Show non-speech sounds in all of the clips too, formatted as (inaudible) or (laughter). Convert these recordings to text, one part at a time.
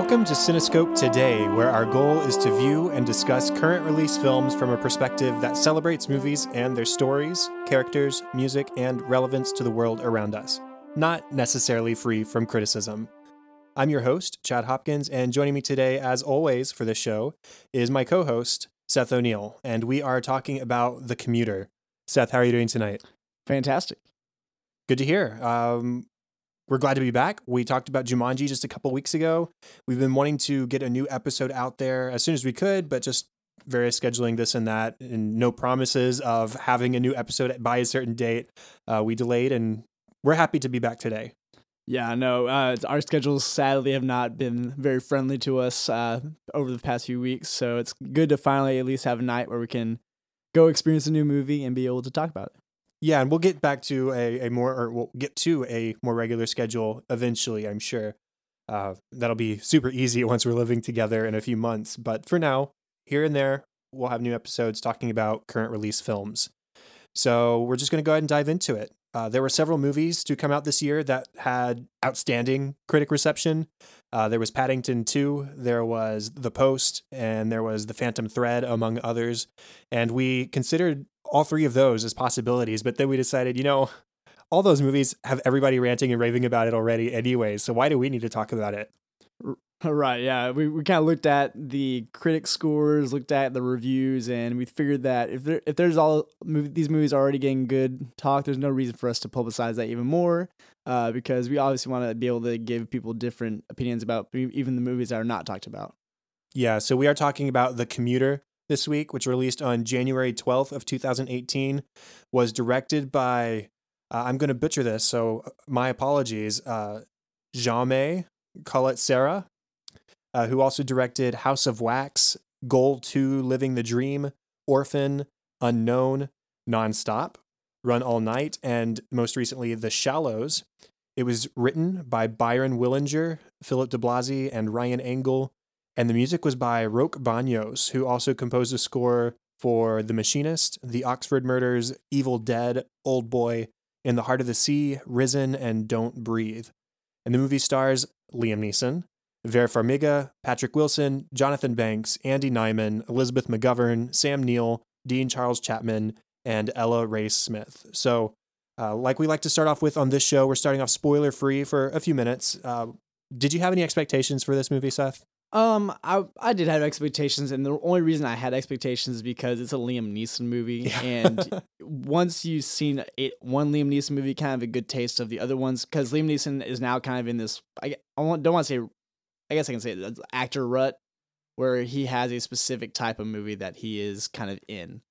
Welcome to Cinescope Today, where our goal is to view and discuss current release films from a perspective that celebrates movies and their stories, characters, music, and relevance to the world around us, not necessarily free from criticism. I'm your host, Chad Hopkins, and joining me today, as always, for this show is my co host, Seth O'Neill, and we are talking about The Commuter. Seth, how are you doing tonight? Fantastic. Good to hear. Um, we're glad to be back. We talked about Jumanji just a couple weeks ago. We've been wanting to get a new episode out there as soon as we could, but just various scheduling this and that, and no promises of having a new episode by a certain date. Uh, we delayed, and we're happy to be back today. Yeah, no, uh, our schedules sadly have not been very friendly to us uh, over the past few weeks. So it's good to finally at least have a night where we can go experience a new movie and be able to talk about it. Yeah, and we'll get back to a, a more, or we'll get to a more regular schedule eventually, I'm sure. Uh, that'll be super easy (laughs) once we're living together in a few months. But for now, here and there, we'll have new episodes talking about current release films. So we're just going to go ahead and dive into it. Uh, there were several movies to come out this year that had outstanding critic reception. Uh, there was Paddington 2, there was The Post, and there was The Phantom Thread, among others. And we considered all three of those as possibilities, but then we decided, you know, all those movies have everybody ranting and raving about it already anyway, so why do we need to talk about it? Right, yeah. We, we kind of looked at the critic scores, looked at the reviews, and we figured that if there if there's all these movies already getting good talk, there's no reason for us to publicize that even more, uh, because we obviously want to be able to give people different opinions about even the movies that are not talked about. Yeah, so we are talking about The Commuter this week, which released on January 12th of 2018, was directed by uh, I'm going to butcher this, so my apologies. Uh, Jaume Collet-Serra, uh, who also directed House of Wax, Goal 2, Living the Dream, Orphan, Unknown, Nonstop, Run All Night, and most recently The Shallows. It was written by Byron Willinger, Philip DeBlasi, and Ryan Engle, and the music was by Roque Baños, who also composed a score for The Machinist, The Oxford Murders, Evil Dead, Old Boy, In the Heart of the Sea, Risen, and Don't Breathe. And the movie stars Liam Neeson, Vera Farmiga, Patrick Wilson, Jonathan Banks, Andy Nyman, Elizabeth McGovern, Sam Neill, Dean Charles Chapman, and Ella Rae Smith. So, uh, like we like to start off with on this show, we're starting off spoiler free for a few minutes. Uh, did you have any expectations for this movie, Seth? Um, I I did have expectations, and the only reason I had expectations is because it's a Liam Neeson movie, yeah. and (laughs) once you've seen it, one Liam Neeson movie, kind of a good taste of the other ones, because Liam Neeson is now kind of in this. I, I don't want to say, I guess I can say it, actor rut, where he has a specific type of movie that he is kind of in.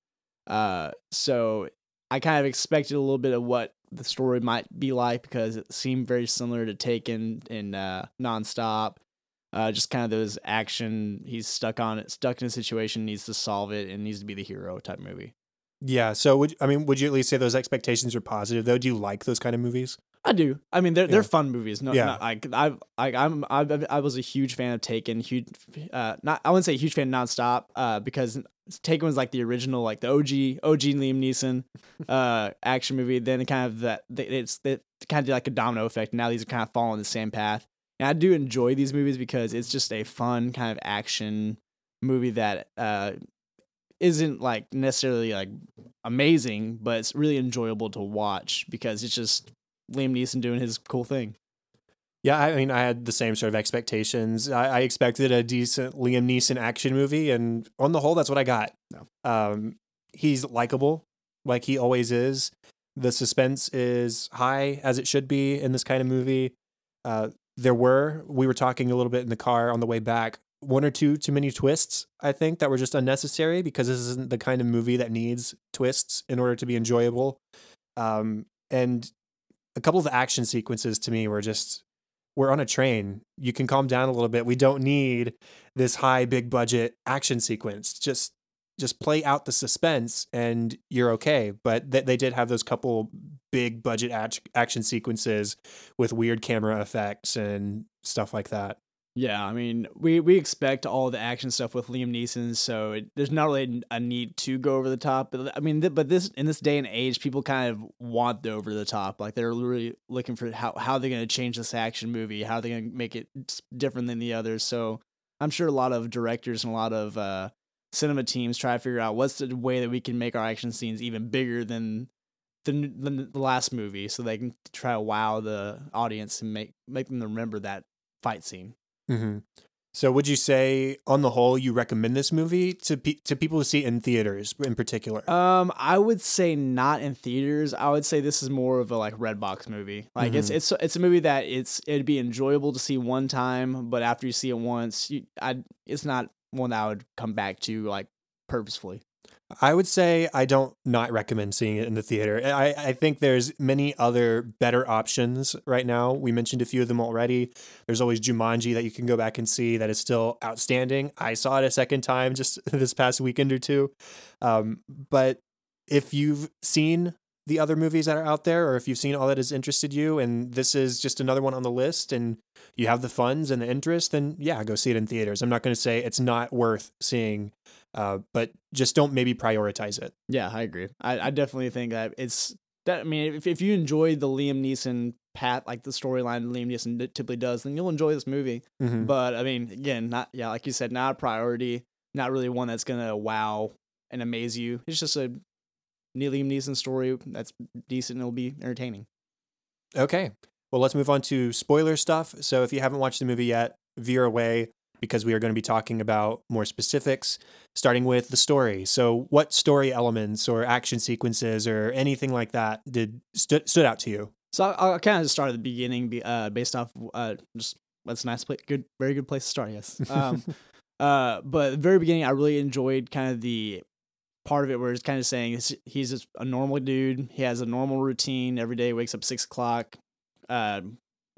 Uh, so I kind of expected a little bit of what the story might be like because it seemed very similar to Taken and uh, Nonstop uh, just kind of those action. He's stuck on it, stuck in a situation, needs to solve it, and needs to be the hero type movie. Yeah. So would I mean, would you at least say those expectations are positive though? Do you like those kind of movies? I do. I mean, they're yeah. they're fun movies. No, yeah. I I I I'm I, I was a huge fan of Taken. Huge, uh, not I wouldn't say a huge fan of Nonstop, uh, because Taken was like the original, like the OG OG Liam Neeson, uh, action movie. Then it kind of that it's it kind of like a domino effect. Now these are kind of following the same path. And I do enjoy these movies because it's just a fun kind of action movie that uh, isn't like necessarily like amazing, but it's really enjoyable to watch because it's just Liam Neeson doing his cool thing. Yeah, I mean, I had the same sort of expectations. I, I expected a decent Liam Neeson action movie, and on the whole, that's what I got. No. Um, he's likable, like he always is. The suspense is high, as it should be in this kind of movie. Uh, there were we were talking a little bit in the car on the way back one or two too many twists i think that were just unnecessary because this isn't the kind of movie that needs twists in order to be enjoyable. Um, and a couple of the action sequences to me were just we're on a train. You can calm down a little bit. We don't need this high big budget action sequence. Just just play out the suspense and you're okay. But th- they did have those couple big budget act- action sequences with weird camera effects and stuff like that. Yeah, I mean, we we expect all the action stuff with Liam Neeson, so it, there's not really a need to go over the top. But I mean, th- but this in this day and age, people kind of want the over the top. Like they're really looking for how how they're going to change this action movie, how they're going to make it different than the others. So I'm sure a lot of directors and a lot of uh, cinema teams try to figure out what's the way that we can make our action scenes even bigger than the, the, the last movie, so they can try to wow the audience and make make them remember that fight scene. Mm-hmm. So, would you say, on the whole, you recommend this movie to pe- to people to see in theaters, in particular? Um, I would say not in theaters. I would say this is more of a like Redbox movie. Like mm-hmm. it's it's it's a movie that it's it'd be enjoyable to see one time, but after you see it once, you I it's not one that I would come back to like purposefully. I would say I don't not recommend seeing it in the theater. I, I think there's many other better options right now. We mentioned a few of them already. There's always Jumanji that you can go back and see that is still outstanding. I saw it a second time just (laughs) this past weekend or two. Um, but if you've seen the other movies that are out there, or if you've seen all that has interested you, and this is just another one on the list, and you have the funds and the interest, then yeah, go see it in theaters. I'm not going to say it's not worth seeing uh, but just don't maybe prioritize it. Yeah, I agree. I, I definitely think that it's that. I mean, if if you enjoy the Liam Neeson path, like the storyline Liam Neeson typically does, then you'll enjoy this movie. Mm-hmm. But I mean, again, not yeah, like you said, not a priority. Not really one that's gonna wow and amaze you. It's just a Liam Neeson story that's decent and it'll be entertaining. Okay. Well, let's move on to spoiler stuff. So if you haven't watched the movie yet, veer away because we are going to be talking about more specifics, starting with the story. So, what story elements or action sequences or anything like that did st- stood out to you? So, I'll, I'll kind of start at the beginning, uh, based off uh, just that's a nice place, good, very good place to start. Yes. Um, (laughs) uh, but at the very beginning, I really enjoyed kind of the part of it where it's kind of saying he's just a normal dude. He has a normal routine every day. Wakes up six o'clock. Uh,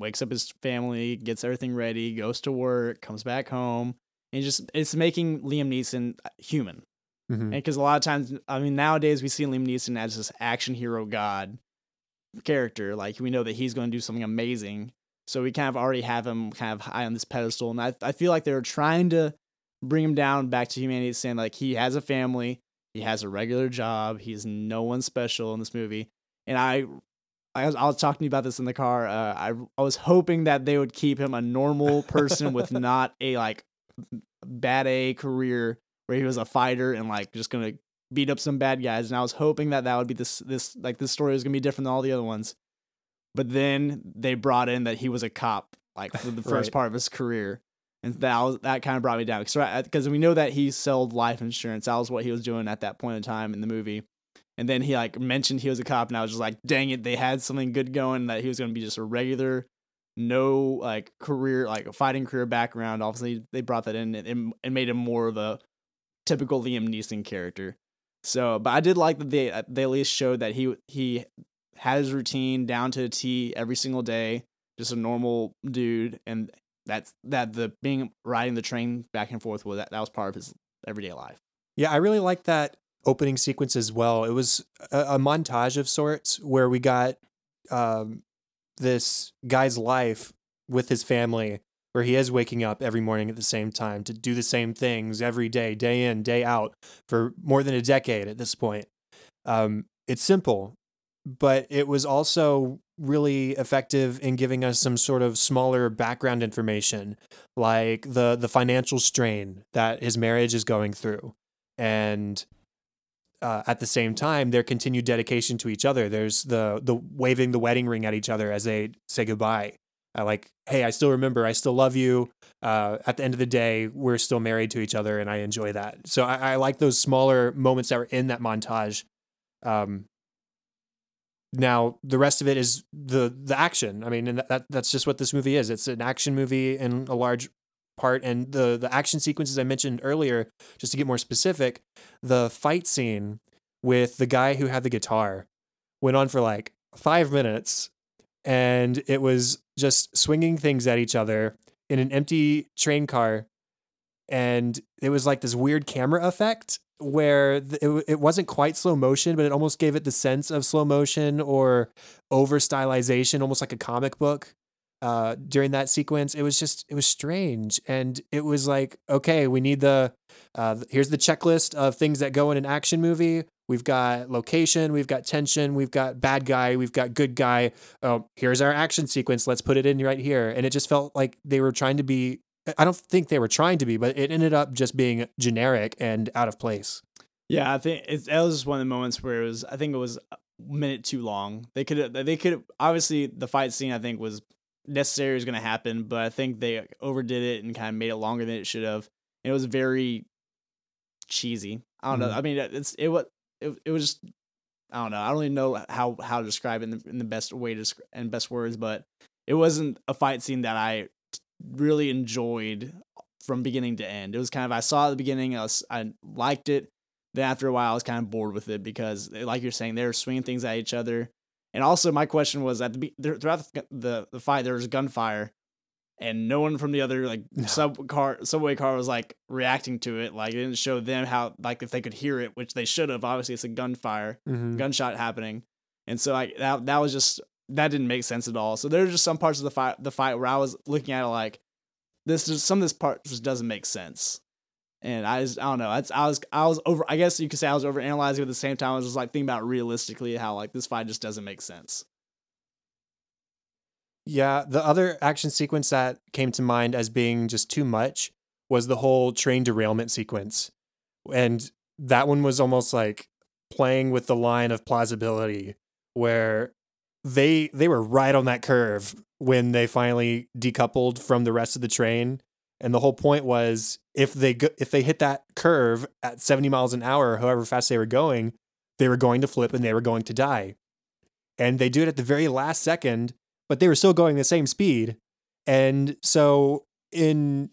wakes up his family, gets everything ready, goes to work, comes back home, and just it's making Liam Neeson uh, human. Mm-hmm. And because a lot of times, I mean, nowadays we see Liam Neeson as this action hero god character. Like we know that he's going to do something amazing, so we kind of already have him kind of high on this pedestal. And I I feel like they're trying to bring him down back to humanity, saying like he has a family, he has a regular job, he's no one special in this movie. And I I was, I was talking to you about this in the car. Uh, I I was hoping that they would keep him a normal person with (laughs) not a like bad A career where he was a fighter and like just gonna beat up some bad guys. And I was hoping that that would be this this like this story was gonna be different than all the other ones. But then they brought in that he was a cop like for the (laughs) first right. part of his career, and that was, that kind of brought me down because because we know that he sold life insurance. That was what he was doing at that point in time in the movie. And then he like mentioned he was a cop, and I was just like, dang it, they had something good going that he was going to be just a regular, no like career, like a fighting career background. Obviously, they brought that in and, and made him more of a typical Liam Neeson character. So, but I did like that they uh, they at least showed that he he had his routine down to a T every single day, just a normal dude, and that's that the being riding the train back and forth was that that was part of his everyday life. Yeah, I really like that opening sequence as well. It was a, a montage of sorts where we got um, this guy's life with his family, where he is waking up every morning at the same time to do the same things every day, day in, day out, for more than a decade at this point. Um, it's simple, but it was also really effective in giving us some sort of smaller background information, like the the financial strain that his marriage is going through, and uh, at the same time, their continued dedication to each other. There's the the waving the wedding ring at each other as they say goodbye. Uh, like, hey, I still remember, I still love you. Uh, at the end of the day, we're still married to each other, and I enjoy that. So I, I like those smaller moments that were in that montage. Um, now the rest of it is the the action. I mean, and that that's just what this movie is. It's an action movie in a large part and the the action sequences I mentioned earlier, just to get more specific, the fight scene with the guy who had the guitar went on for like 5 minutes and it was just swinging things at each other in an empty train car and it was like this weird camera effect where it, it wasn't quite slow motion but it almost gave it the sense of slow motion or over stylization almost like a comic book uh, during that sequence. It was just it was strange, and it was like, okay, we need the uh, here's the checklist of things that go in an action movie. We've got location, we've got tension, we've got bad guy, we've got good guy. Oh, here's our action sequence. Let's put it in right here. And it just felt like they were trying to be. I don't think they were trying to be, but it ended up just being generic and out of place. Yeah, I think it, that was one of the moments where it was. I think it was a minute too long. They could. They could. Obviously, the fight scene I think was necessary was going to happen, but I think they overdid it and kind of made it longer than it should have. And it was very cheesy. I don't Mhm. know. I mean, it's it was it, it was just I don't know. I don't even know how how to describe it in the, in the best way to and best words, but it wasn't a fight scene that I really enjoyed from beginning to end. It was kind of I saw at the beginning, I was, I liked it. Then after a while, I was kind of bored with it because, like you're saying, they were swinging things at each other. And also, my question was at the throughout the, the the fight, there was gunfire, and no one from the other like sub car subway car was like reacting to it. Like it didn't show them how like if they could hear it, which they should have. Obviously, it's a gunfire Mhm. gunshot happening, and so like that that was just that didn't make sense at all. So there's just some parts of the fight the fight where I was looking at it like this is some of this part just doesn't make sense. And I just I don't know. I, I was I was over. I guess you could say I was over analyzing. At the same time, I was just like thinking about realistically how like this fight just doesn't make sense. Yeah, the other action sequence that came to mind as being just too much was the whole train derailment sequence. And that one was almost like playing with the line of plausibility where they they were right on that curve when they finally decoupled from the rest of the train and the whole point was if they go, if they hit that curve at 70 miles an hour however fast they were going they were going to flip and they were going to die and they do it at the very last second but they were still going the same speed. And so in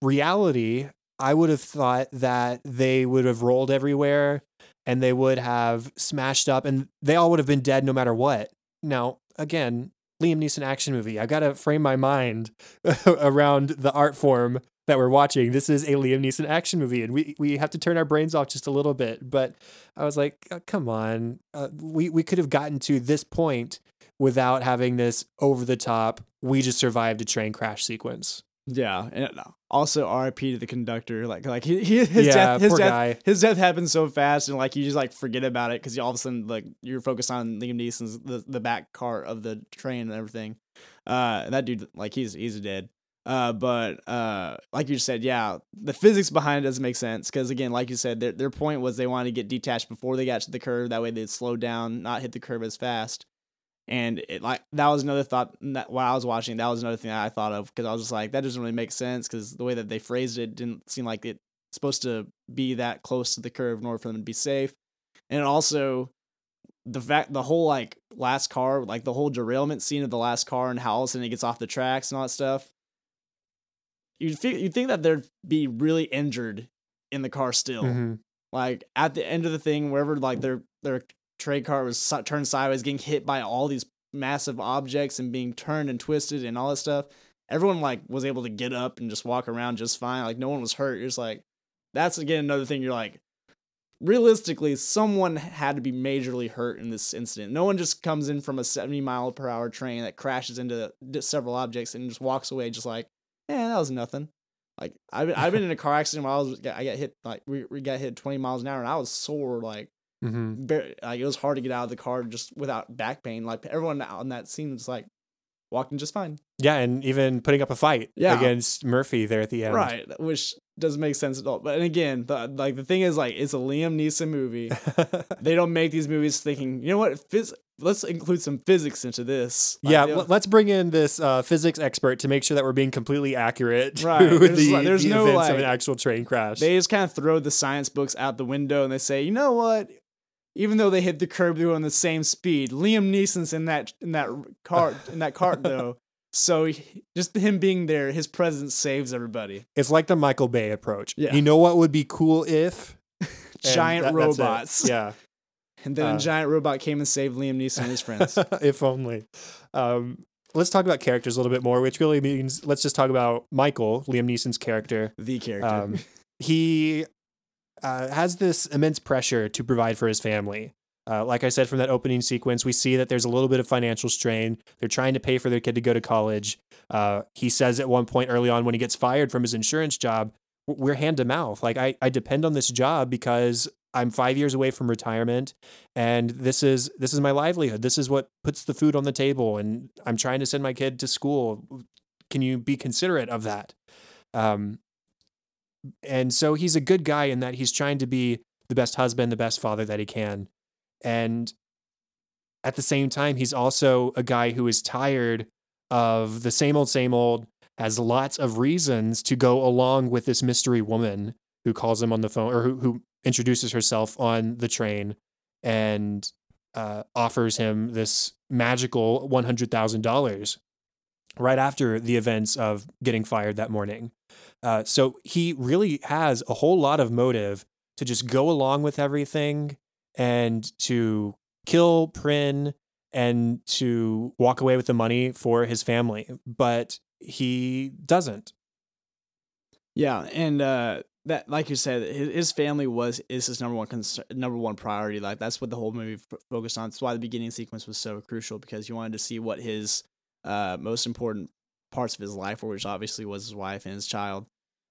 reality, I would have thought that they would have rolled everywhere and they would have smashed up and they all would have been dead no matter what. Now, again, Liam Neeson action movie. I've got to frame my mind (laughs) around the art form that we're watching. This is a Liam Neeson action movie and we we have to turn our brains off just a little bit. But I was like, "Oh, come on. Uh, we we could have gotten to this point without having this over the top we just survived a train crash sequence. Yeah, and also RIP to the conductor. Like like he, he his Yeah, death his death guy. his death happened so fast and like you just like forget about it because you all of a sudden like you're focused on Liam Neeson's the, the back cart of the train and everything. Uh, that dude like he's he's dead. Uh, but uh, like you said, yeah, the physics behind it doesn't make sense because again, like you said, their their point was they wanted to get detached before they got to the curve. That way they'd slow down, not hit the curve as fast. And it like that was another thought that while I was watching, that was another thing that I thought of because I was just like, that doesn't really make sense because the way that they phrased it didn't seem like it's supposed to be that close to the curve in order for them to be safe. And also the fact the whole like last car, like the whole derailment scene of the last car and how all of a sudden it gets off the tracks and all that stuff. You'd think you'd think that there'd be really injured in the car still Mhm. like at the end of the thing wherever like their their trade car was turned sideways getting hit by all these massive objects and being turned and twisted and all that stuff. Everyone like was able to get up and just walk around just fine like no one was hurt. You're just like that's again another thing you're like realistically someone had to be majorly hurt in this incident. No one just comes in from a 70 mile per hour train that crashes into several objects and just walks away just like yeah that was nothing. Like I've I've been in a car accident where I was I got hit like we, we got hit 20 miles an hour and I was sore like Mhm. bare, like it was hard to get out of the car just without back pain like everyone on that scene was like walking just fine Yeah, and even putting up a fight Yeah. against Murphy there at the end. right which doesn't make sense at all but and again the, like the thing is like it's a Liam Neeson movie (laughs) they don't make these movies thinking you know what phys- let's include some physics into this Like, yeah, let's bring in this uh, physics expert to make sure that we're being completely accurate to (laughs) Right, there's the, like- there's the no, events of an like- actual train crash. They just kind of throw the science books out the window and they say, you know what? Even though they hit the curb, they were on the same speed. Liam Neeson's in that in that cart in that cart (laughs) though, so he, just him being there, his presence saves everybody. it's like the Michael Bay approach. Yeah. You know what would be cool if (laughs) Giant that- robots. Yeah. (laughs) And then Uh, a giant robot came and saved Liam Neeson and his friends. if only. Um, let's talk about characters a little bit more, which really means let's just talk about Michael, Liam Neeson's character. the character. Um, he uh, has this immense pressure to provide for his family. Uh, like I said from that opening sequence, we see that there's a little bit of financial strain. They're trying to pay for their kid to go to college. Uh, he says at one point early on when he gets fired from his insurance job, we're hand to mouth. Like I, I depend on this job because I'm five years away from retirement, and this is this is my livelihood. This is what puts the food on the table, and I'm trying to send my kid to school. Can you be considerate of that? Um, and so he's a good guy in that he's trying to be the best husband, the best father that he can, and at the same time, he's also a guy who is tired of the same old, same old. Has lots of reasons to go along with this mystery woman who calls him on the phone or who, who introduces herself on the train and uh, offers him this magical $100,000 right after the events of getting fired that morning. Uh, so he really has a whole lot of motive to just go along with everything and to kill Prynne and to walk away with the money for his family. But he doesn't. Yeah, and uh, that like you said his, family was is his number one concern, number one priority like that's what the whole movie f- focused on that's why the beginning sequence was so crucial because you wanted to see what his uh, most important parts of his life which obviously was his wife and his child.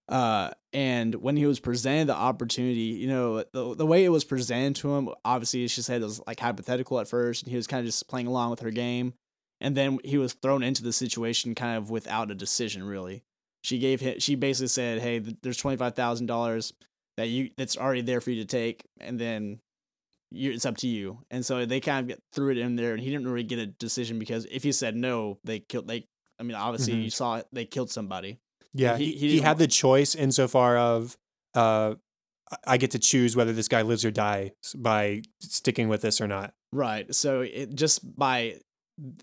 Uh, and when he was presented the opportunity you know the, the way it was presented to him obviously she said it was like hypothetical at first and he was kind of just playing along with her game. And then he was thrown into the situation kind of without a decision really. She gave him she basically said hey there's $25000 that you that's already there for you to take and then it's up to you and so they kind of get, threw it in there and he didn't really get a decision because if he said no they killed they i mean obviously Mhm. you saw it, they killed somebody Yeah, He- he, he had the choice insofar of uh, I get to choose whether this guy lives or dies by sticking with this or not. right so it just by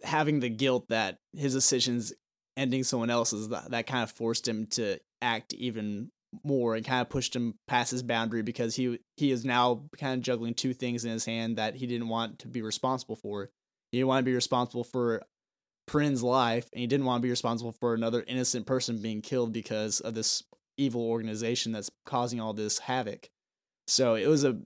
having the guilt that his decisions ending someone else's that, that kind of forced him to act even more and kind of pushed him past his boundary because he he is now kind of juggling two things in his hand that he didn't want to be responsible for. He didn't want to be responsible for Prynne's life, and he didn't want to be responsible for another innocent person being killed because of this evil organization that's causing all this havoc. So it was a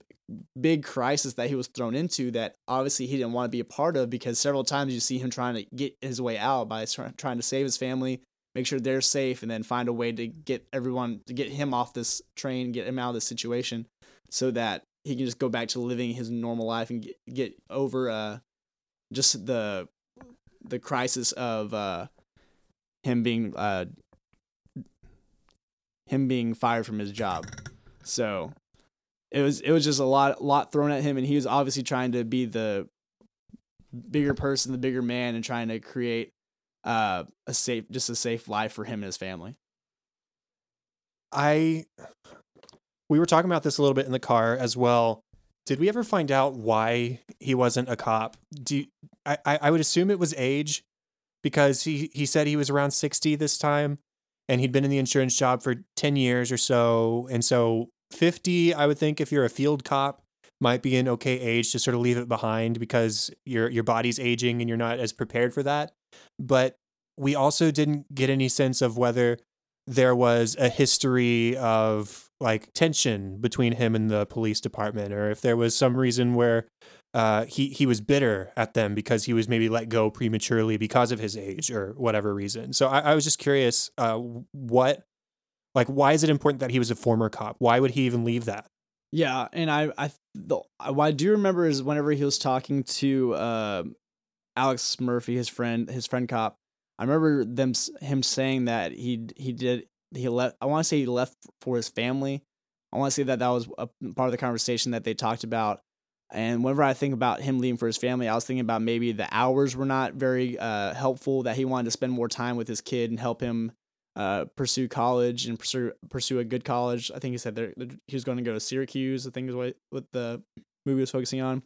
big crisis that he was thrown into that obviously he didn't want to be a part of because several times you see him trying to get his way out by trying to save his family, make sure they're safe, and then find a way to get everyone to get him off this train, get him out of this situation, so that he can just go back to living his normal life and get, get over uh just the the crisis of uh him being uh him being fired from his job. So it was it was just a lot lot thrown at him and he was obviously trying to be the bigger person, the bigger man and trying to create uh a safe just a safe life for him and his family. I we were talking about this a little bit in the car as well. Did we ever find out why he wasn't a cop? Do you, I, I would assume it was age because he he said he was around 60 this time and he'd been in the insurance job for 10 years or so and so 50 I would think if you're a field cop might be an okay age to sort of leave it behind because your your body's aging and you're not as prepared for that. But we also didn't get any sense of whether there was a history of like tension between him and the police department or if there was some reason where uh, he he was bitter at them because he was maybe let go prematurely because of his age or whatever reason. So I, I was just curious, uh, what, like, why is it important that he was a former cop? Why would he even leave that? Yeah, and I I the, what I do remember is whenever he was talking to uh, Alex Murphy, his friend, his friend cop. I remember them him saying that he he did he left. I want to say he left for his family. I want to say that that was a part of the conversation that they talked about. And whenever I think about him leaving for his family, I was thinking about maybe the hours were not very uh, helpful. That he wanted to spend more time with his kid and help him uh, pursue college and pursue pursue a good college. I think he said he was going to go to Syracuse. I think is what what the movie was focusing on,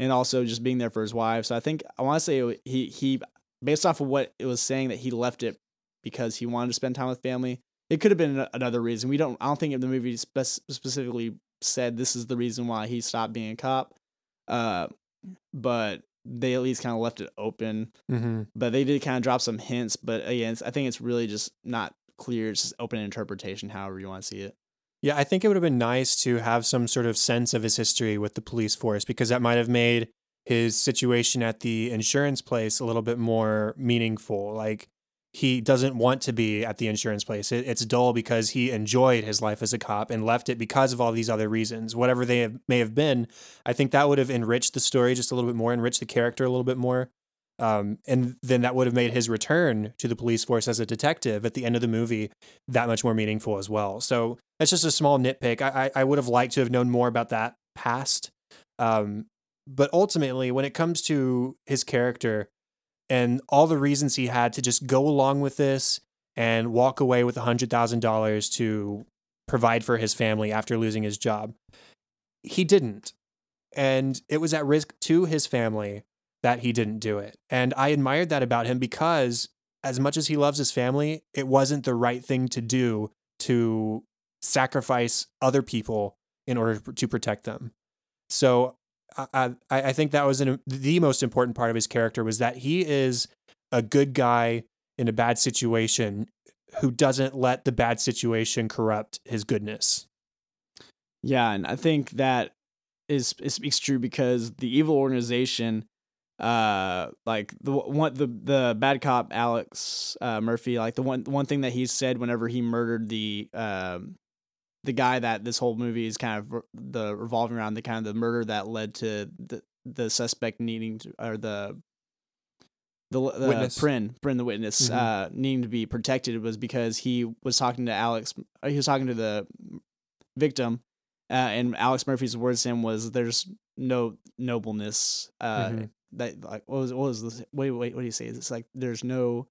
and also just being there for his wife. So I think I want to say he he based off of what it was saying that he left it because he wanted to spend time with family. It could have been another reason. We don't. I don't think the movie spec- specifically said this is the reason why he stopped being a cop. Uh, but they at least kind of left it open Mm-hmm. but they did kind of drop some hints. But again, it's, I think it's really just not clear. It's just open interpretation, however you want to see it. Yeah, I think it would have been nice to have some sort of sense of his history with the police force because that might have made his situation at the insurance place a little bit more meaningful. Like he doesn't want to be at the insurance place. It, it's dull because he enjoyed his life as a cop and left it because of all these other reasons, whatever they have, may have been. I think that would have enriched the story just a little bit more, enriched the character a little bit more. Um, and then that would have made his return to the police force as a detective at the end of the movie that much more meaningful as well. So that's just a small nitpick. I, I, I would have liked to have known more about that past. Um, but ultimately, when it comes to his character, and all the reasons he had to just go along with this and walk away with $100,000 to provide for his family after losing his job. He didn't. And it was at risk to his family that he didn't do it. And I admired that about him because, as much as he loves his family, it wasn't the right thing to do to sacrifice other people in order to protect them. So I, I think that was an, the most important part of his character was that he is a good guy in a bad situation who doesn't let the bad situation corrupt his goodness. Yeah, and I think that is it speaks true because the evil organization, uh, like the one the the bad cop Alex uh, Murphy, like the one one thing that he said whenever he murdered the um the guy that this whole movie is kind of the revolving around the kind of the murder that led to the the suspect needing to or the the, the witness. Prynne Prynne the witness Mhm. uh, needing to be protected was because he was talking to Alex. He was talking to the victim, uh, and Alex Murphy's words to him was, "There's no nobleness." Uh, Mhm. That like what was what was this? Wait wait what do you say? It's like there's no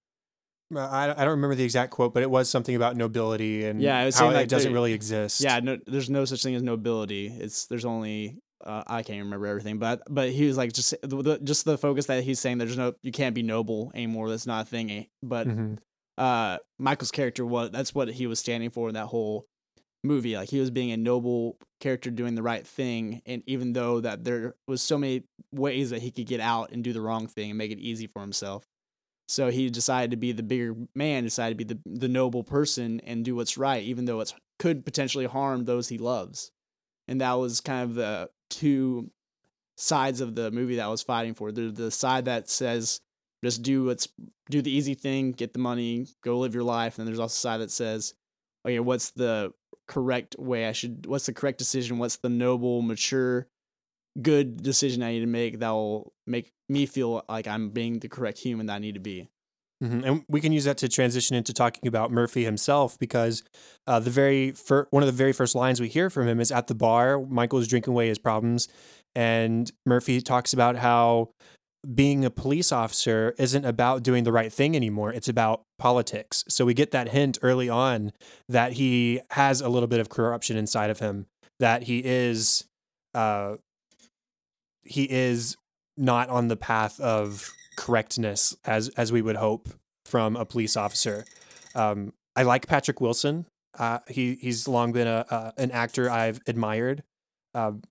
Uh, I, I don't remember the exact quote, but it was something about nobility and Yeah, how saying, it doesn't really exist. Yeah, no, there's no such thing as nobility. It's there's only uh, I can't remember everything, but but he was like just the, the, just the focus that he's saying. There's no you can't be noble anymore. That's not a thing. eh, But Mhm. uh, Michael's character was that's what he was standing for in that whole movie. Like he was being a noble character doing the right thing, and even though that there was so many ways that he could get out and do the wrong thing and make it easy for himself. So he decided to be the bigger man, decided to be the the noble person and do what's right, even though it could potentially harm those he loves. And that was kind of the two sides of the movie that I was fighting for. The the side that says just do what's do the easy thing, get the money, go live your life. And then there's also a side that says, okay, what's the correct way I should what's the correct decision? What's the noble, mature, good decision I need to make that will make me feel like I'm being the correct human that I need to be. Mhm. And we can use that to transition into talking about Murphy himself because uh, the very fir- one of the very first lines we hear from him is at the bar. Michael is drinking away his problems, and Murphy talks about how being a police officer isn't about doing the right thing anymore. It's about politics. So we get that hint early on that he has a little bit of corruption inside of him. That he is, uh, he is not on the path of correctness as as we would hope from a police officer. Um, I like Patrick Wilson. Uh, he he's long been a, a an actor I've admired, um,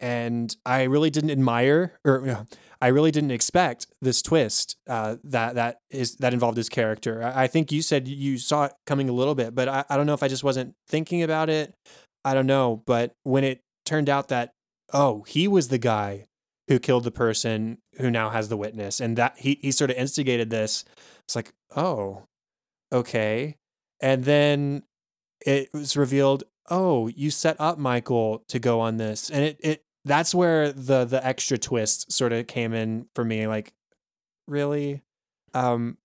and I really didn't admire or uh, I really didn't expect this twist uh, that that is that involved his character. I, I think you said you saw it coming a little bit, but I, I don't know if I just wasn't thinking about it. I don't know, but when it turned out that oh he was the guy who killed the person who now has the witness and that he he sort of instigated this it's like oh okay and then it was revealed oh you set up michael to go on this and it it that's where the the extra twist sort of came in for me like really um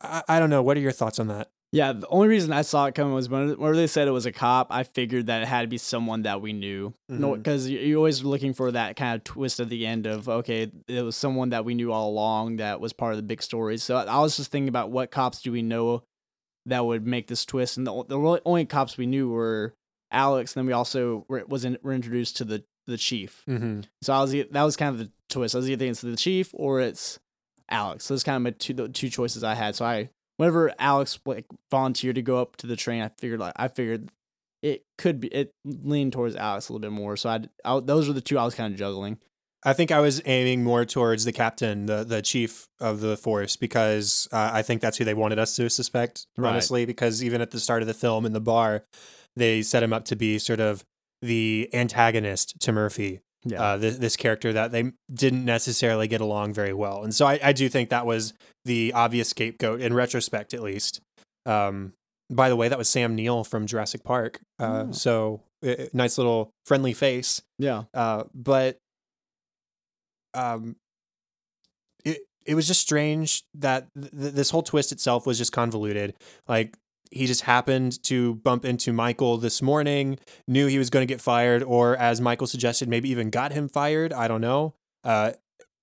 I, I don't know what are your thoughts on that Yeah, the only reason I saw it coming was when whenever they said it was a cop, I figured that it had to be someone that we knew. No, because you're always looking for that kind of twist at the end of okay, it was someone that we knew all along that was part of the big story. So I was just thinking about what cops do we know that would make this twist, and the, the only- only cops we knew were Alex. And then we also were, was in, were introduced to the the chief. mm-hmm. So I was that was kind of the twist. I was either thinking it's the chief or it's Alex. So it's kind of my two the two choices I had. So I whenever Alex like volunteered to go up to the train, I figured like I figured it could be it leaned towards Alex a little bit more. So I'd, I those were the two I was kind of juggling. I think I was aiming more towards the captain, the the chief of the force, because uh, I think that's who they wanted us to suspect, Right. honestly. Because even at the start of the film in the bar, they set him up to be sort of the antagonist to Murphy. Yeah. Uh, this, this character that they didn't necessarily get along very well, and so I, I do think that was the obvious scapegoat in retrospect, at least. Um, by the way, that was Sam Neill from Jurassic Park. Uh, Oh. So uh, nice little friendly face. yeah. Uh, but um, it it was just strange that th- th- this whole twist itself was just convoluted. Like he just happened to bump into Michael this morning, knew he was going to get fired, or as Michael suggested, maybe even got him fired. I don't know. Uh,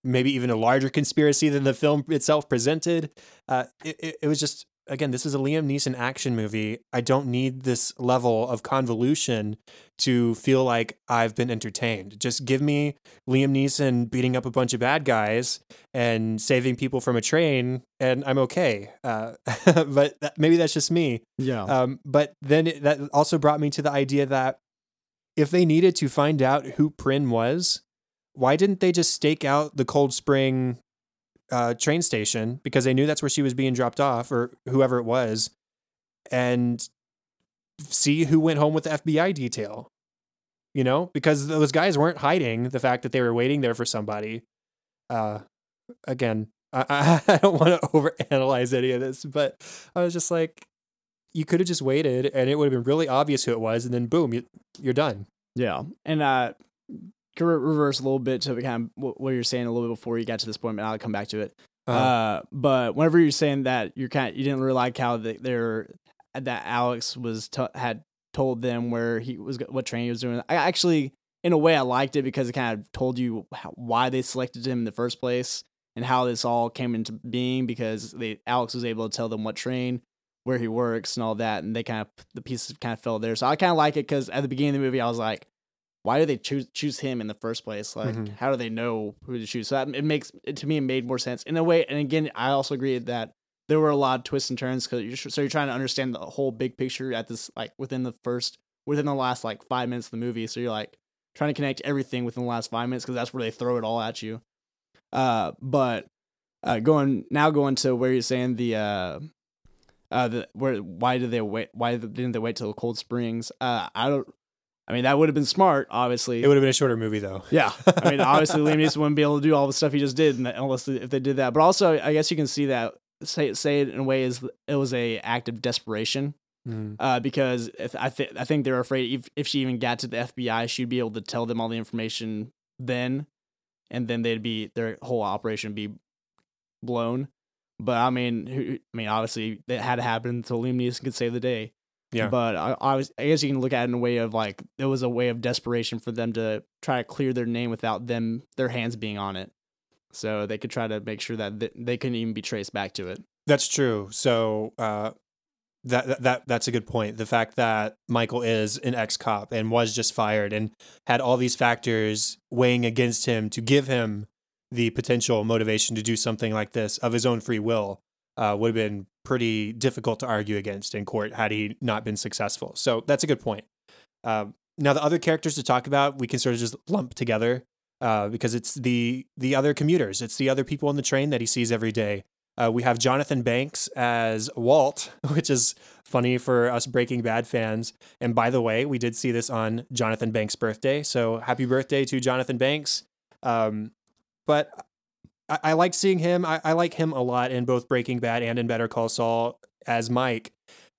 maybe even a larger conspiracy than the film itself presented. Uh, it, it, it was just again, this is a Liam Neeson action movie. I don't need this level of convolution to feel like I've been entertained. Just give me Liam Neeson beating up a bunch of bad guys and saving people from a train, and I'm okay. Uh, (laughs) but that, maybe that's just me. Yeah. Um, but then it, that also brought me to the idea that if they needed to find out who Prynne was, why didn't they just stake out the Cold Spring uh, train station because they knew that's where she was being dropped off or whoever it was, and see who went home with the FBI detail? You know, because those guys weren't hiding the fact that they were waiting there for somebody. Uh, again, I, (laughs) I, don't want to overanalyze any of this, but I was just like, you could have just waited and it would have been really obvious who it was, and then boom, you, you're done. Yeah, and uh, reverse a little bit to kind of what you're saying a little bit before you got to this point, but I'll come back to it. Uh, Uh, but whenever you're saying that you're kind, you didn't really like how they, they're that Alex was t- had told them where he was what training he was doing. I actually, in a way, I liked it because it kind of told you how, why they selected him in the first place and how this all came into being because they Alex was able to tell them what train where he works and all that, and they kind of the pieces kind of fell there. So I kind of like it because at the beginning of the movie, I was like, why do they choose choose him in the first place? Like, Mhm. how do they know who to choose? So that it makes it, to me it made more sense in a way. And again, I also agree that there were a lot of twists and turns because you're, so you're trying to understand the whole big picture at this like within the first within the last like five minutes of the movie. So you're like trying to connect everything within the last five minutes because that's where they throw it all at you. Uh, but uh, going now going to where you're saying the uh, uh, the where why did they wait? Why didn't they wait till Cold Springs? Uh, I don't. I mean, that would have been smart, obviously. it would have been a shorter movie though. Yeah, I mean, (laughs) obviously Liam Neeson wouldn't be able to do all the stuff he just did unless if they did that. But also, I guess you can see that say say it in a way is it was a act of desperation Mm. uh, because if, I think I think they're afraid if if she even got to the FBI, she'd be able to tell them all the information then, and then they'd be their whole operation would be blown. But I mean, who, I mean, obviously it had to happen until Liam Neeson could save the day. Yeah. But I, I, was, I guess you can look at it in a way of like it was a way of desperation for them to try to clear their name without them their hands being on it, so they could try to make sure that th- they couldn't even be traced back to it. That's true. So uh, that, that that that's a good point. The fact that Michael is an ex cop and was just fired and had all these factors weighing against him to give him the potential motivation to do something like this of his own free will uh, would have been pretty difficult to argue against in court had he not been successful. So that's a good point. Uh, now the other characters to talk about we can sort of just lump together uh, because it's the the other commuters, it's the other people on the train that he sees every day. Uh, we have Jonathan Banks as Walt, (laughs) which is funny for us Breaking Bad fans. And by the way, we did see this on Jonathan Banks' birthday. So happy birthday to Jonathan Banks. Um, but I, I like seeing him. I, I like him a lot in both Breaking Bad and in Better Call Saul as Mike.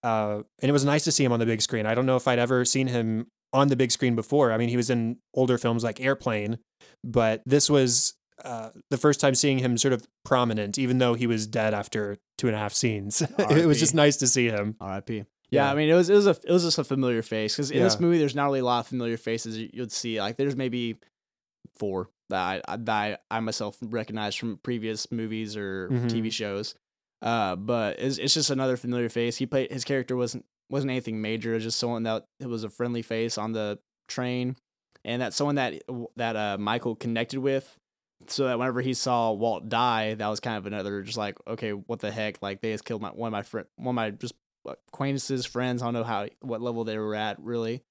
Uh, and it was nice to see him on the big screen. I don't know if I'd ever seen him on the big screen before. I mean, he was in older films like Airplane, but this was uh, the first time seeing him sort of prominent, even though he was dead after two and a half scenes. (laughs) it was just nice to see him. R.I.P. Yeah, Yeah. I mean, it was it was a it was just a familiar face because in this movie, there's not really a lot of familiar faces you'd see. Like, there's maybe four that I, I- that I, I myself recognize from previous movies or Mhm. TV shows. Uh, but it's, it's just another familiar face. He played his character wasn't wasn't anything major. It was just someone that it was a friendly face on the train, and that's someone that that uh Michael connected with. So that whenever he saw Walt die, that was kind of another just like okay, what the heck? Like they just killed my one of my friend, one of my just acquaintances, friends. I don't know how what level they were at really.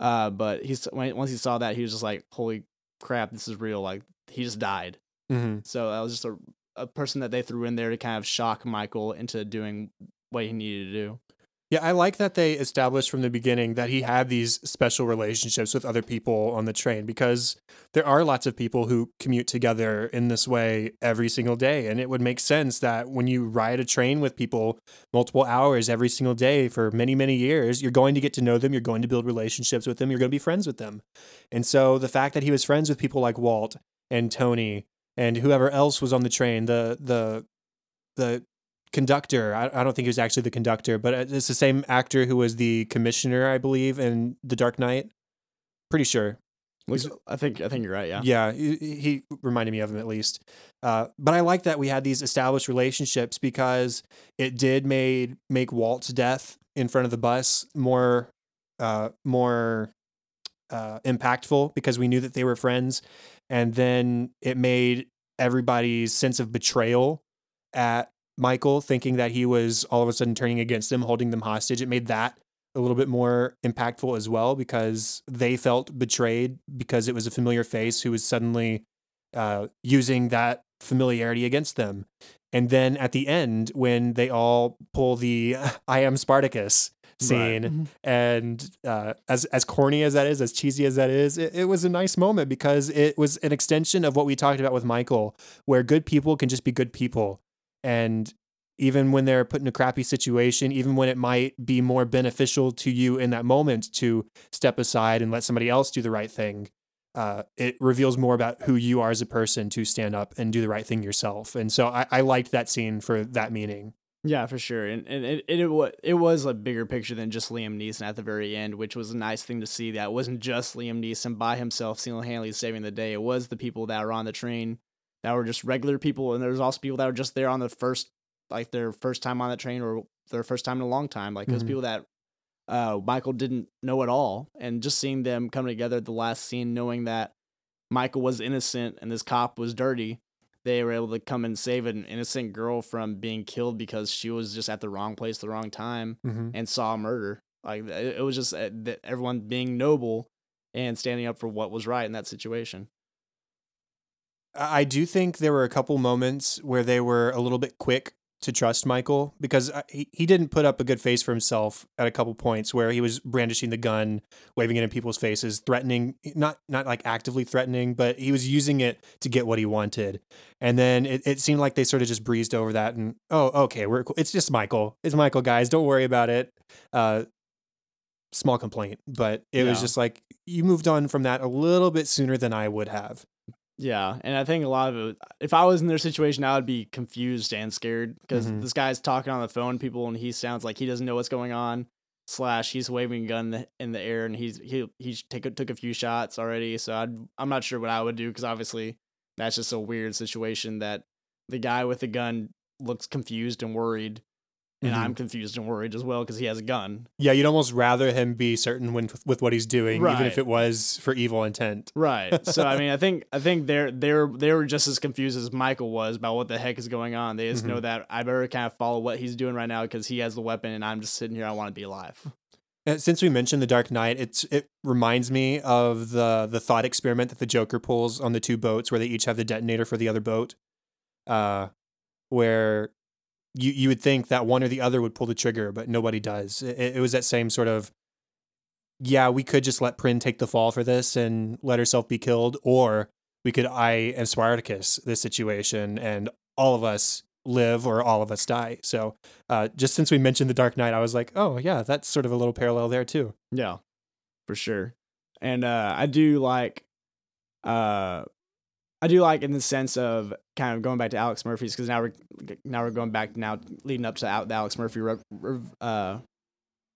Uh, but he's when, once he saw that, he was just like, "Holy crap, this is real!" Like he just died. hmm So that was just a a person that they threw in there to kind of shock Michael into doing what he needed to do. Yeah, I like that they established from the beginning that he had these special relationships with other people on the train because there are lots of people who commute together in this way every single day. And it would make sense that when you ride a train with people multiple hours every single day for many, many years, you're going to get to know them, you're going to build relationships with them, you're going to be friends with them. And so the fact that he was friends with people like Walt and Tony and whoever else was on the train, the the the conductor. I, I don't think he was actually the conductor, but it's the same actor who was the commissioner, I believe, in The Dark Knight. Pretty sure. I think I think you're right. Yeah. Yeah, he, he reminded me of him at least. Uh, but I like that we had these established relationships because it did made make Walt's death in front of the bus more uh, more uh, impactful because we knew that they were friends, and then it made everybody's sense of betrayal at Michael, thinking that he was all of a sudden turning against them, holding them hostage. It made that a little bit more impactful as well because they felt betrayed because it was a familiar face who was suddenly uh, using that familiarity against them. And then at the end, when they all pull the "I am Spartacus" scene, right. and uh, as as corny as that is, as cheesy as that is, it, it was a nice moment because it was an extension of what we talked about with Michael, where good people can just be good people and even when they're put in a crappy situation, even when it might be more beneficial to you in that moment to step aside and let somebody else do the right thing, uh, it reveals more about who you are as a person to stand up and do the right thing yourself. And so I, I liked that scene for that meaning. Yeah, for sure, and and it, it it it was a bigger picture than just Liam Neeson at the very end, which was a nice thing to see. That wasn't just Liam Neeson by himself single handedly saving the day. It was the people that were on the train that were just regular people, and there's also people that were just there on the first, like their first time on the train or their first time in a long time. Like those mm-hmm. people that uh, Michael didn't know at all, and just seeing them come together at the last scene, knowing that Michael was innocent and this cop was dirty, they were able to come and save an innocent girl from being killed because she was just at the wrong place, the wrong time, mm-hmm. and saw a murder. Like it was just uh, everyone being noble and standing up for what was right in that situation. I do think there were a couple moments where they were a little bit quick to trust Michael because he, he didn't put up a good face for himself at a couple points where he was brandishing the gun, waving it in people's faces, threatening not not like actively threatening, but he was using it to get what he wanted. And then it, it seemed like they sort of just breezed over that and oh okay we're cool. it's just Michael it's Michael guys don't worry about it. Uh, small complaint, but it yeah. was just like you moved on from that a little bit sooner than I would have. Yeah, and I think a lot of it. If I was in their situation, I would be confused and scared because mm-hmm. this guy's talking on the phone, people, and he sounds like he doesn't know what's going on. Slash, he's waving a gun in the air, and he's he he take a, took a few shots already. So I'd, I'm not sure what I would do because obviously that's just a weird situation that the guy with the gun looks confused and worried and mm-hmm. I'm confused and worried as well because he has a gun. Yeah, you'd almost rather him be certain when, with what he's doing, right. even if it was for evil intent. Right. So I mean, I (laughs) think I think they're they're they were just as confused as Michael was about what the heck is going on. They just mm-hmm. know that I better kind of follow what he's doing right now because he has the weapon, and I'm just sitting here. I want to be alive. Uh, since we mentioned the Dark Knight, it's it reminds me of the the thought experiment that the Joker pulls on the two boats, where they each have the detonator for the other boat. Uh, where you you would think that one or the other would pull the trigger, but nobody does. It, it was that same sort of yeah, we could just let Prynne take the fall for this and let herself be killed, or we could I and Spartacus this situation and all of us live or all of us die. So uh, just since we mentioned the Dark Knight, I was like, oh yeah, that's sort of a little parallel there too. Yeah, for sure. And uh, I do like uh, I do like in the sense of kind of going back to Alex Murphy's because now we're now we're going back now leading up to the Alex Murphy re, re, uh,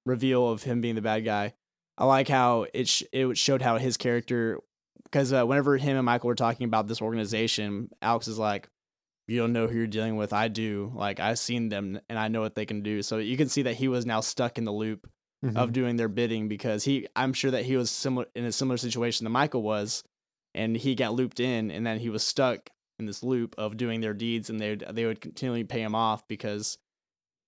reveal of him being the bad guy. I like how it sh- it showed how his character because uh, whenever him and Michael were talking about this organization, Alex is like, "You don't know who you're dealing with. I do. Like I've seen them and I know what they can do." So you can see that he was now stuck in the loop mm-hmm. of doing their bidding because he I'm sure that he was similar in a similar situation that Michael was and he got looped in, and then he was stuck in this loop of doing their deeds, and they they would continually pay him off because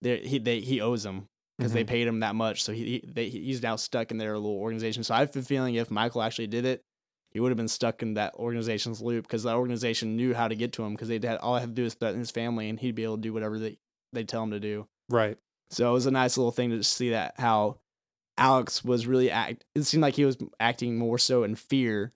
they he they he owes them because mm-hmm. they paid him that much, so he, he they, he's now stuck in their little organization. So I have a feeling if Michael actually did it, he would have been stuck in that organization's loop because that organization knew how to get to him because they had all I have to do is threaten his family, and he'd be able to do whatever they they tell him to do. Right. So it was a nice little thing to see that how Alex was really act. It seemed like he was acting more so in fear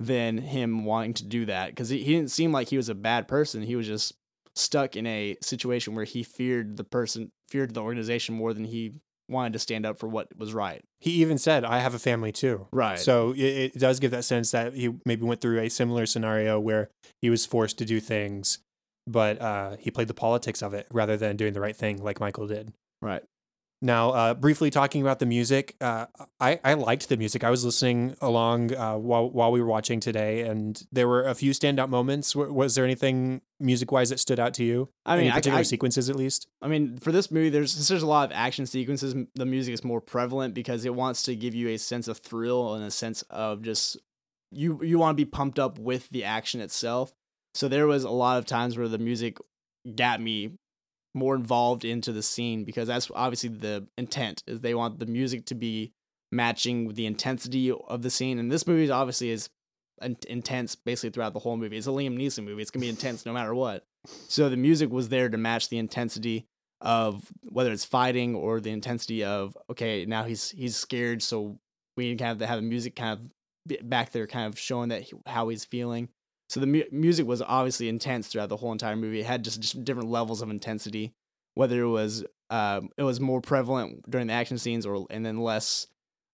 than him wanting to do that because he, he didn't seem like he was a bad person. He was just stuck in a situation where he feared the person, feared the organization more than he wanted to stand up for what was right. He even said, "I have a family too." Right. So it, it does give that sense that he maybe went through a similar scenario where he was forced to do things, but uh, he played the politics of it rather than doing the right thing like Michael did. Right. Now, uh, briefly talking about the music, uh, I, I liked the music. I was listening along uh, while while we were watching today, and there were a few standout moments. W- was there anything music wise that stood out to you? I mean, Any particular I- sequences at least. I mean, for this movie, there's since there's a lot of action sequences. The music is more prevalent because it wants to give you a sense of thrill and a sense of just you you want to be pumped up with the action itself. So there was a lot of times where the music got me more involved into the scene because that's obviously the intent is they want the music to be matching the intensity of the scene. And this movie obviously is in- intense basically throughout the whole movie. It's a Liam Neeson movie. It's gonna be intense no matter what. So the music was there to match the intensity of whether it's fighting or the intensity of okay now he's he's scared so we to have to have the music kind of back there kind of showing that he, how he's feeling so the mu- music was obviously intense throughout the whole entire movie it had just, just different levels of intensity whether it was um, it was more prevalent during the action scenes or and then less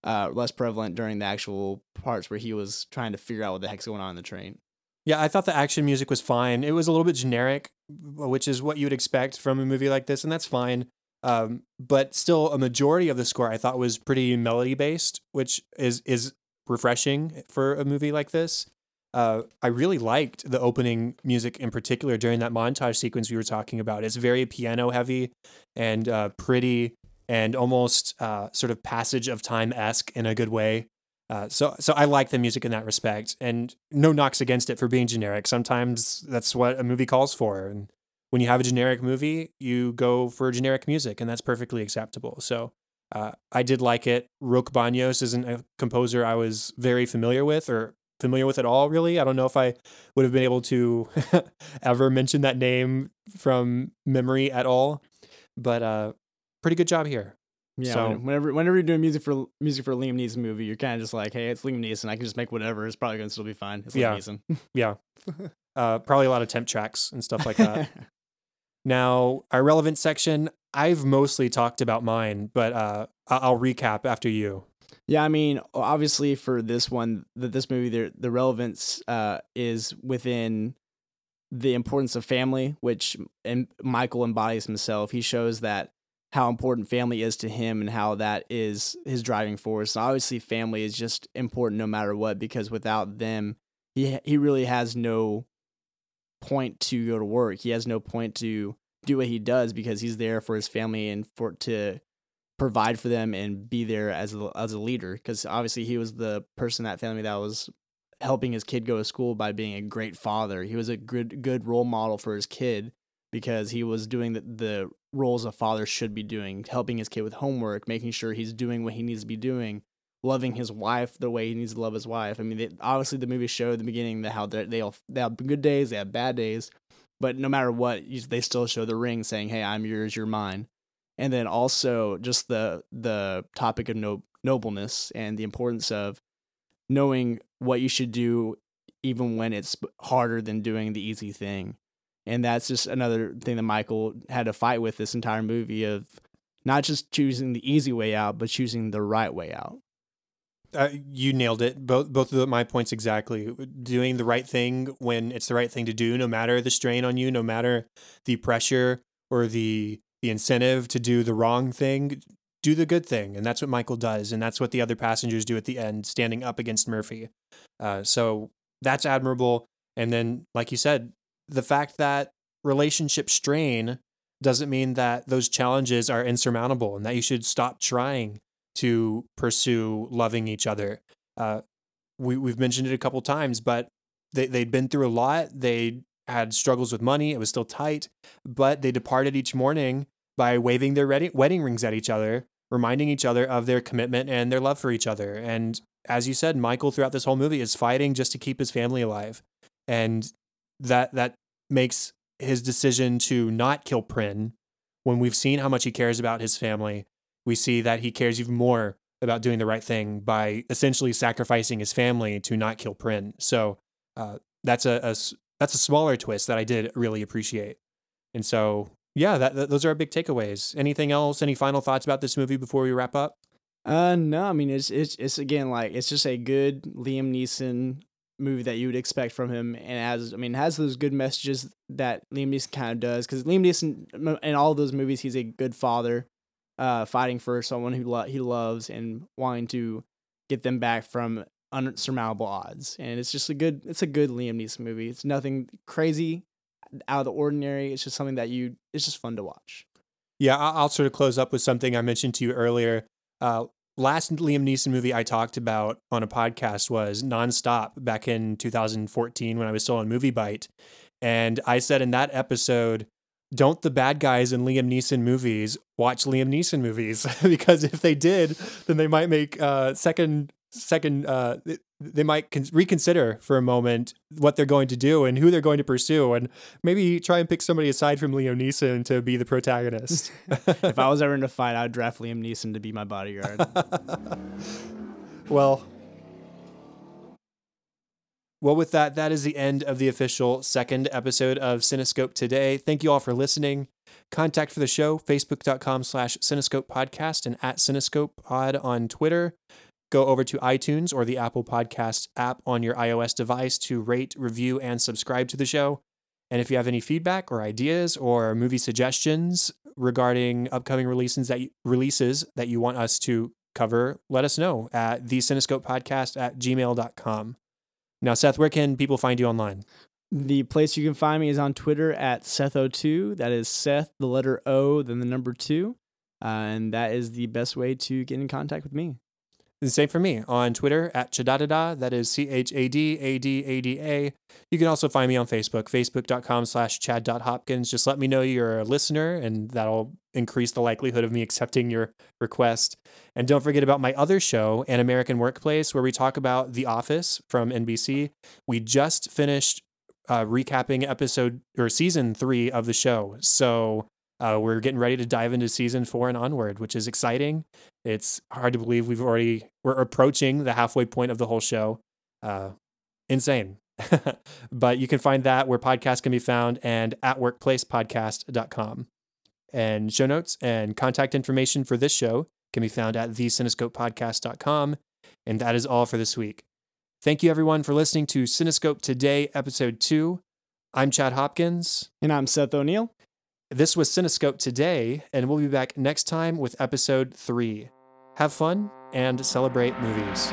uh, less prevalent during the actual parts where he was trying to figure out what the heck's going on in the train Yeah, I thought the action music was fine. It was a little bit generic, which is what you would expect from a movie like this, and that's fine. Um, but still, a majority of the score I thought was pretty melody based, which is is refreshing for a movie like this. Uh, I really liked the opening music in particular during that montage sequence we were talking about. It's very piano heavy and uh, pretty and almost uh, sort of passage of time esque in a good way. Uh, so so I like the music in that respect, and no knocks against it for being generic. Sometimes that's what a movie calls for, and when you have a generic movie, you go for generic music, and that's perfectly acceptable. So uh, I did like it. Roque Baños isn't a composer I was very familiar with or familiar with at all. Really, I don't know if I would have been able to (laughs) ever mention that name from memory at all. But uh, pretty good job here. Yeah, So- whenever whenever you're doing music for music for a Liam Neeson movie, you're kind of just like, hey, it's Liam Neeson. I can just make whatever. It's probably gonna still be fine. It's Liam Yeah. Neeson. (laughs) Yeah, uh, probably a lot of temp tracks and stuff like that. (laughs) Now, our relevant section, I've mostly talked about mine, but uh, I'll recap after you. Yeah, I mean, obviously for this one, that this movie, the the relevance uh, is within the importance of family, which and Michael embodies himself. He shows that how important family is to him and how that is his driving force. And obviously, family is just important no matter what because without them, he he really has no point to go to work. He has no point to do what he does because he's there for his family and for to provide for them and be there as a, as a leader. Because obviously, he was the person in that family that was helping his kid go to school by being a great father. He was a good good role model for his kid because he was doing the, the roles a father should be doing, helping his kid with homework, making sure he's doing what he needs to be doing, loving his wife the way he needs to love his wife. I mean, they, obviously the movie showed at the beginning that how they they have good days, they have bad days, but no matter what, you- they still show the ring saying, "Hey, I'm yours, you're mine." And then also just the the topic of no, nobleness and the importance of knowing what you should do even when it's harder than doing the easy thing. And that's just another thing that Michael had to fight with this entire movie of not just choosing the easy way out, but choosing the right way out. Uh, you nailed it. Both both of my points exactly. Doing the right thing when it's the right thing to do, no matter the strain on you, no matter the pressure or the the incentive to do the wrong thing. Do the good thing, and that's what Michael does, and that's what the other passengers do at the end, standing up against Murphy. Uh, so that's admirable. And then, like you said, the fact that relationship strain doesn't mean that those challenges are insurmountable and that you should stop trying to pursue loving each other. Uh, we, we've mentioned it a couple times, but they, they'd been through a lot. They had struggles with money. It was still tight, but they departed each morning by waving their wedding, rings at each other, reminding each other of their commitment and their love for each other. And as you said, Michael throughout this whole movie is fighting just to keep his family alive. And that, that makes his decision to not kill Prynne when we've seen how much he cares about his family, we see that he cares even more about doing the right thing by essentially sacrificing his family to not kill Prynne. So uh, that's a, a that's a smaller twist that I did really appreciate. And so yeah, that, that, those are our big takeaways. Anything else? Any final thoughts about this movie before we wrap up? Uh, no. I mean, it's it's it's again like it's just a good Liam Neeson movie that you would expect from him, and as I mean, has those good messages that Liam Neeson kind of does. Because Liam Neeson in all those movies, he's a good father, uh, fighting for someone who lo- he loves and wanting to get them back from unsurmountable odds. And it's just a good it's a good Liam Neeson movie. It's nothing crazy out of the ordinary. It's just something that you it's just fun to watch. Yeah, I'll sort of close up with something I mentioned to you earlier. Uh, last Liam Neeson movie I talked about on a podcast was Non-Stop back in 2014 when I was still on Movie Bite. And I said in that episode, don't the bad guys in Liam Neeson movies watch Liam Neeson movies? (laughs) because if they did, then they might make uh, second second uh, they might con- reconsider for a moment what they're going to do and who they're going to pursue and maybe try and pick somebody aside from Liam Neeson to be the protagonist. (laughs) if I was ever in a fight, I'd draft Liam Neeson to be my bodyguard. (laughs) well, well, with that, that is the end of the official second episode of Cinescope today. Thank you all for listening. Contact for the show, facebook.com slash Cinescope podcast and at Cinescope pod on Twitter go over to iTunes or the Apple Podcast app on your iOS device to rate, review, and subscribe to the show. And if you have any feedback or ideas or movie suggestions regarding upcoming releases that you, releases that you want us to cover, let us know at the Cinescope Podcast at gmail.com. Now, Seth, where can people find you online? The place you can find me is on Twitter at SethO2. That is Seth, the letter O, then the number two. Uh, and that is the best way to get in contact with me. The same for me on Twitter at Chadadada. That is C H A D A D A D A. You can also find me on Facebook, facebook.com slash chad.hopkins. Just let me know you're a listener, and that'll increase the likelihood of me accepting your request. And don't forget about my other show, An American Workplace, where we talk about The Office from NBC. We just finished uh, recapping episode or season three of the show. So uh, we're getting ready to dive into season four and onward, which is exciting. It's hard to believe we've already we're approaching the halfway point of the whole show. Uh, insane. (laughs) but you can find that where podcasts can be found and at workplacepodcast.com. And show notes and contact information for this show can be found at thecinescopepodcast.com. And that is all for this week. Thank you everyone for listening to Cinescope Today, episode two. I'm Chad Hopkins. And I'm Seth O'Neill. This was Cinescope today, and we'll be back next time with episode three. Have fun and celebrate movies.